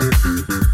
Mm-hmm.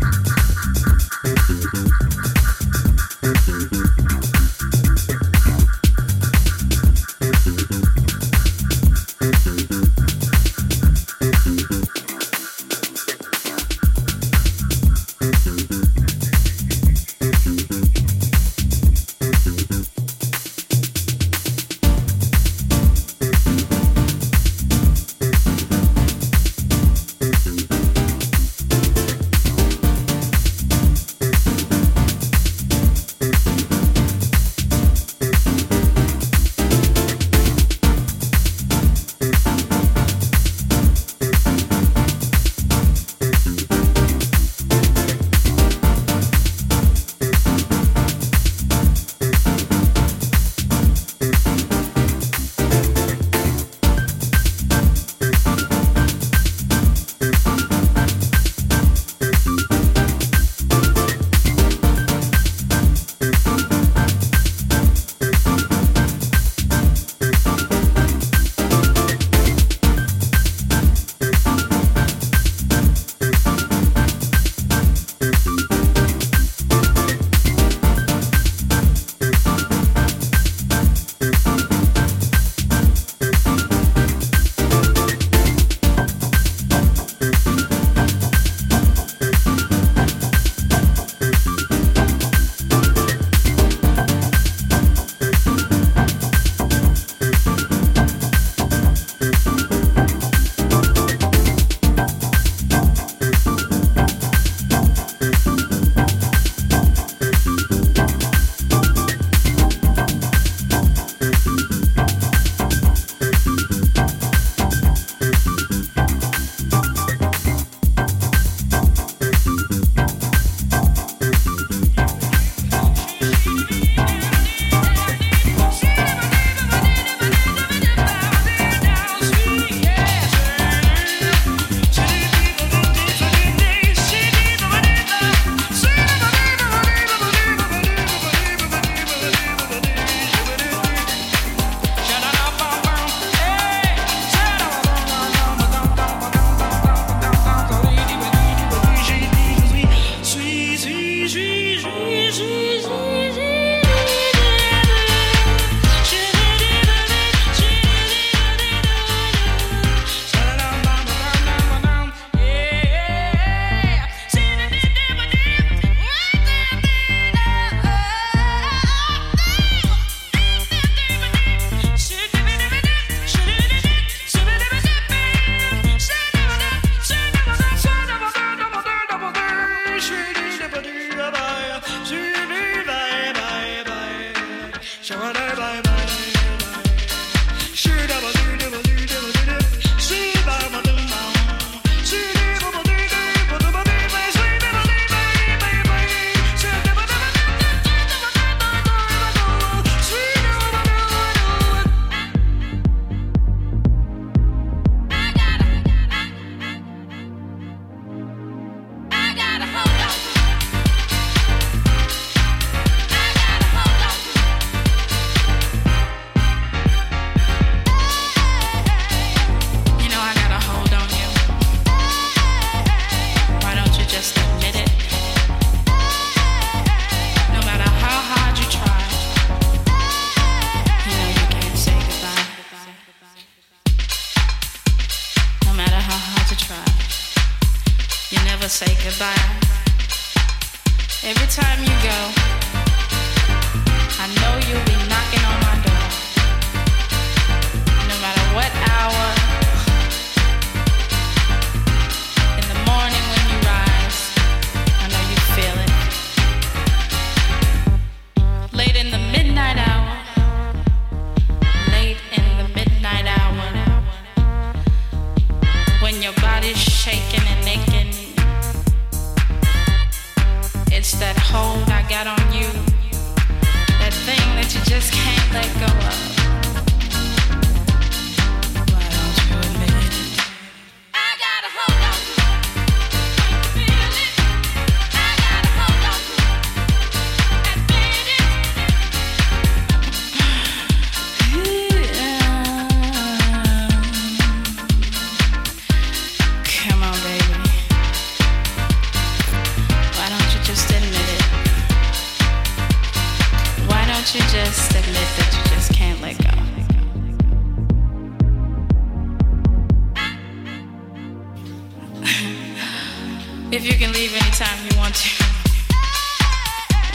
If you can leave anytime you want to.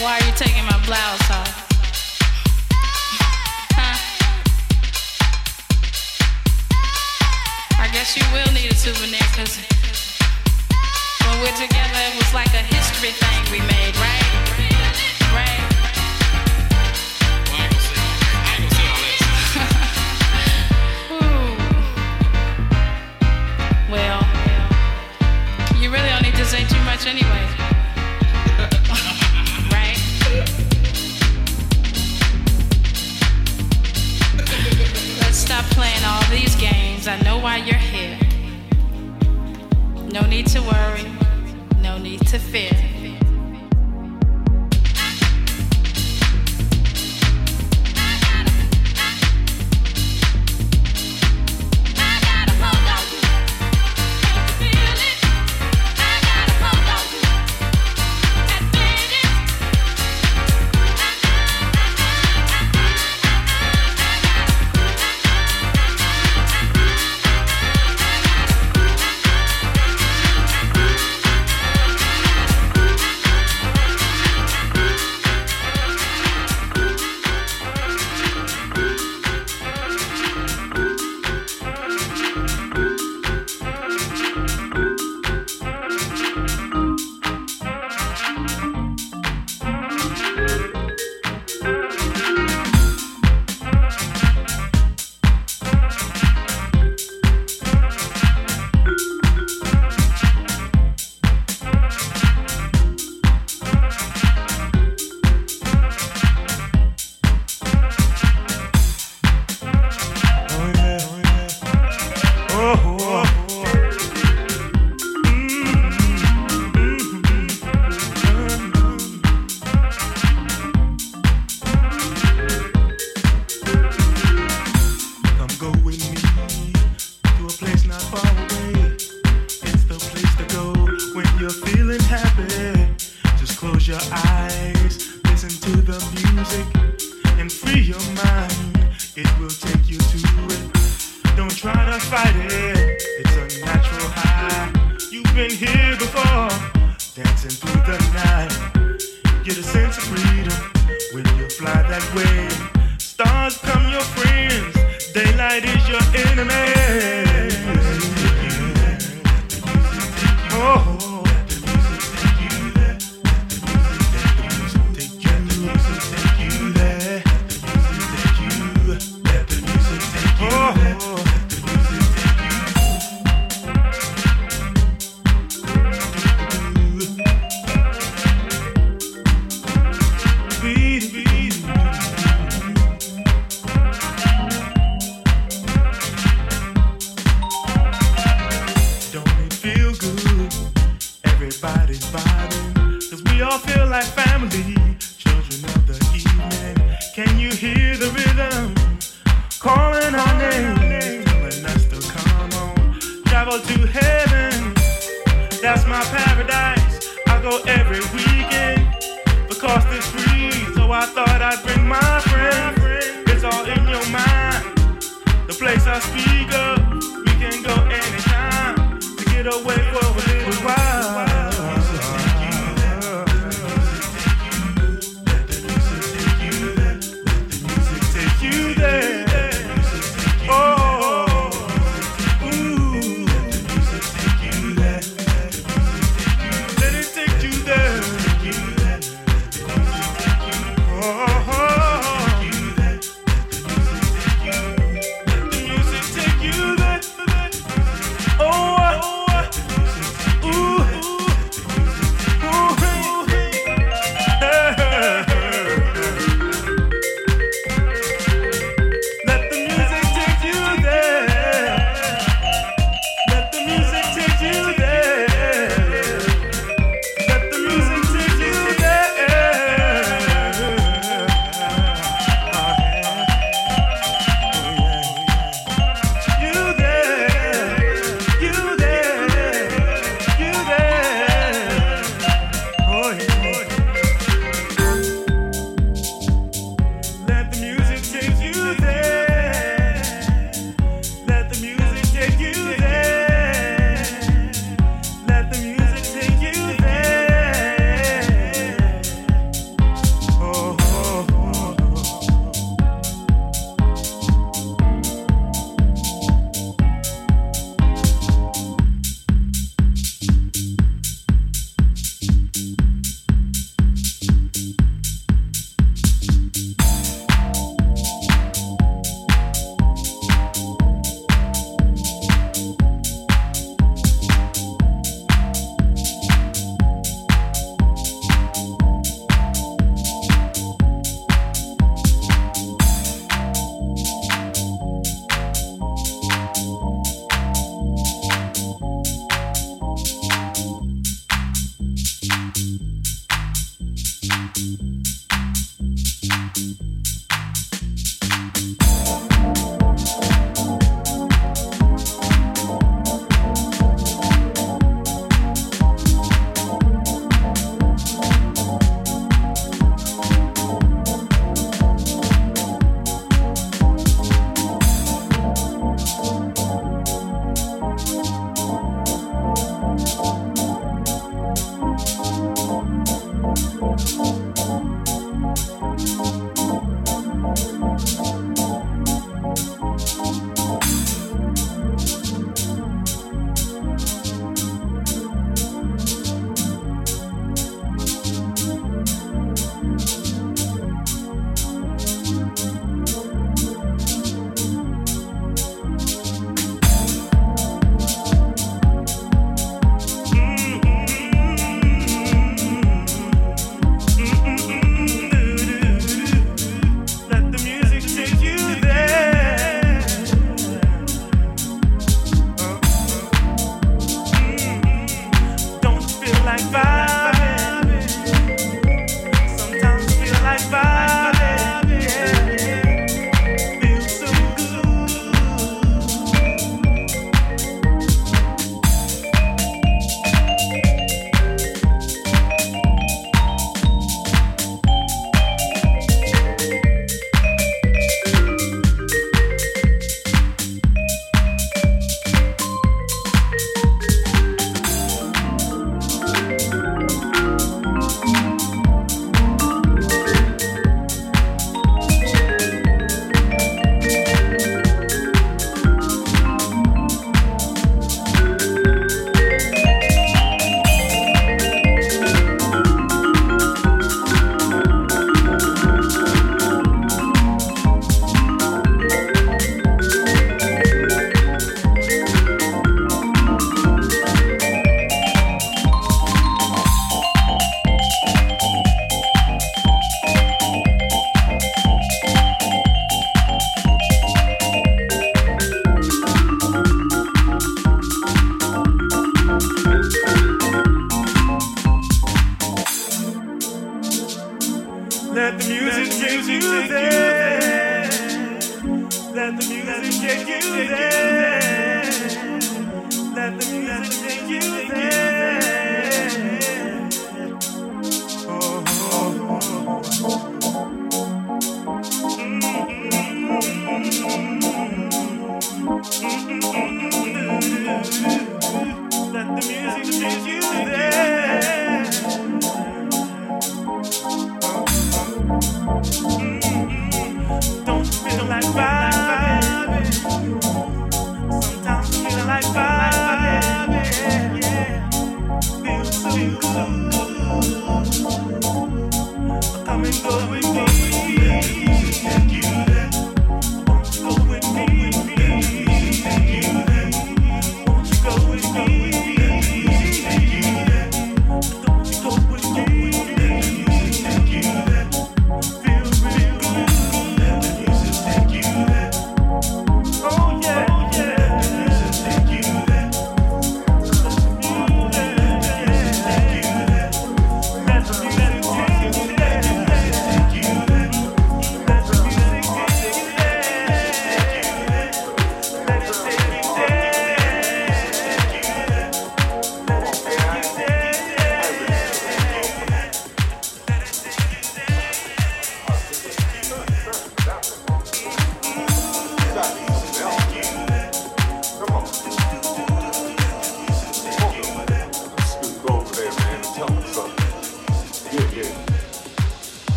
Why are you taking my blouse off? Huh? I guess you will need a souvenir, cause when we're together, it was like a history thing we made, right? this ain't too much anyway. right? Let's stop playing all these games. I know why you're here. No need to worry, no need to fear. heaven. That's my paradise. I go every weekend because it's free. So I thought I'd bring my friend. It's all in your mind. The place I speak of, we can go anytime to get away for a little while.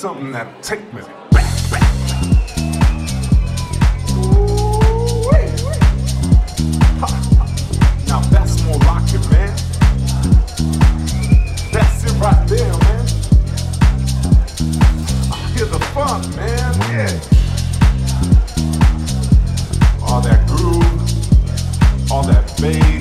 Something that'll take me back. Now that's more like it, man. That's it right there, man. I hear the fun, man. Yeah. All that groove, all that bass,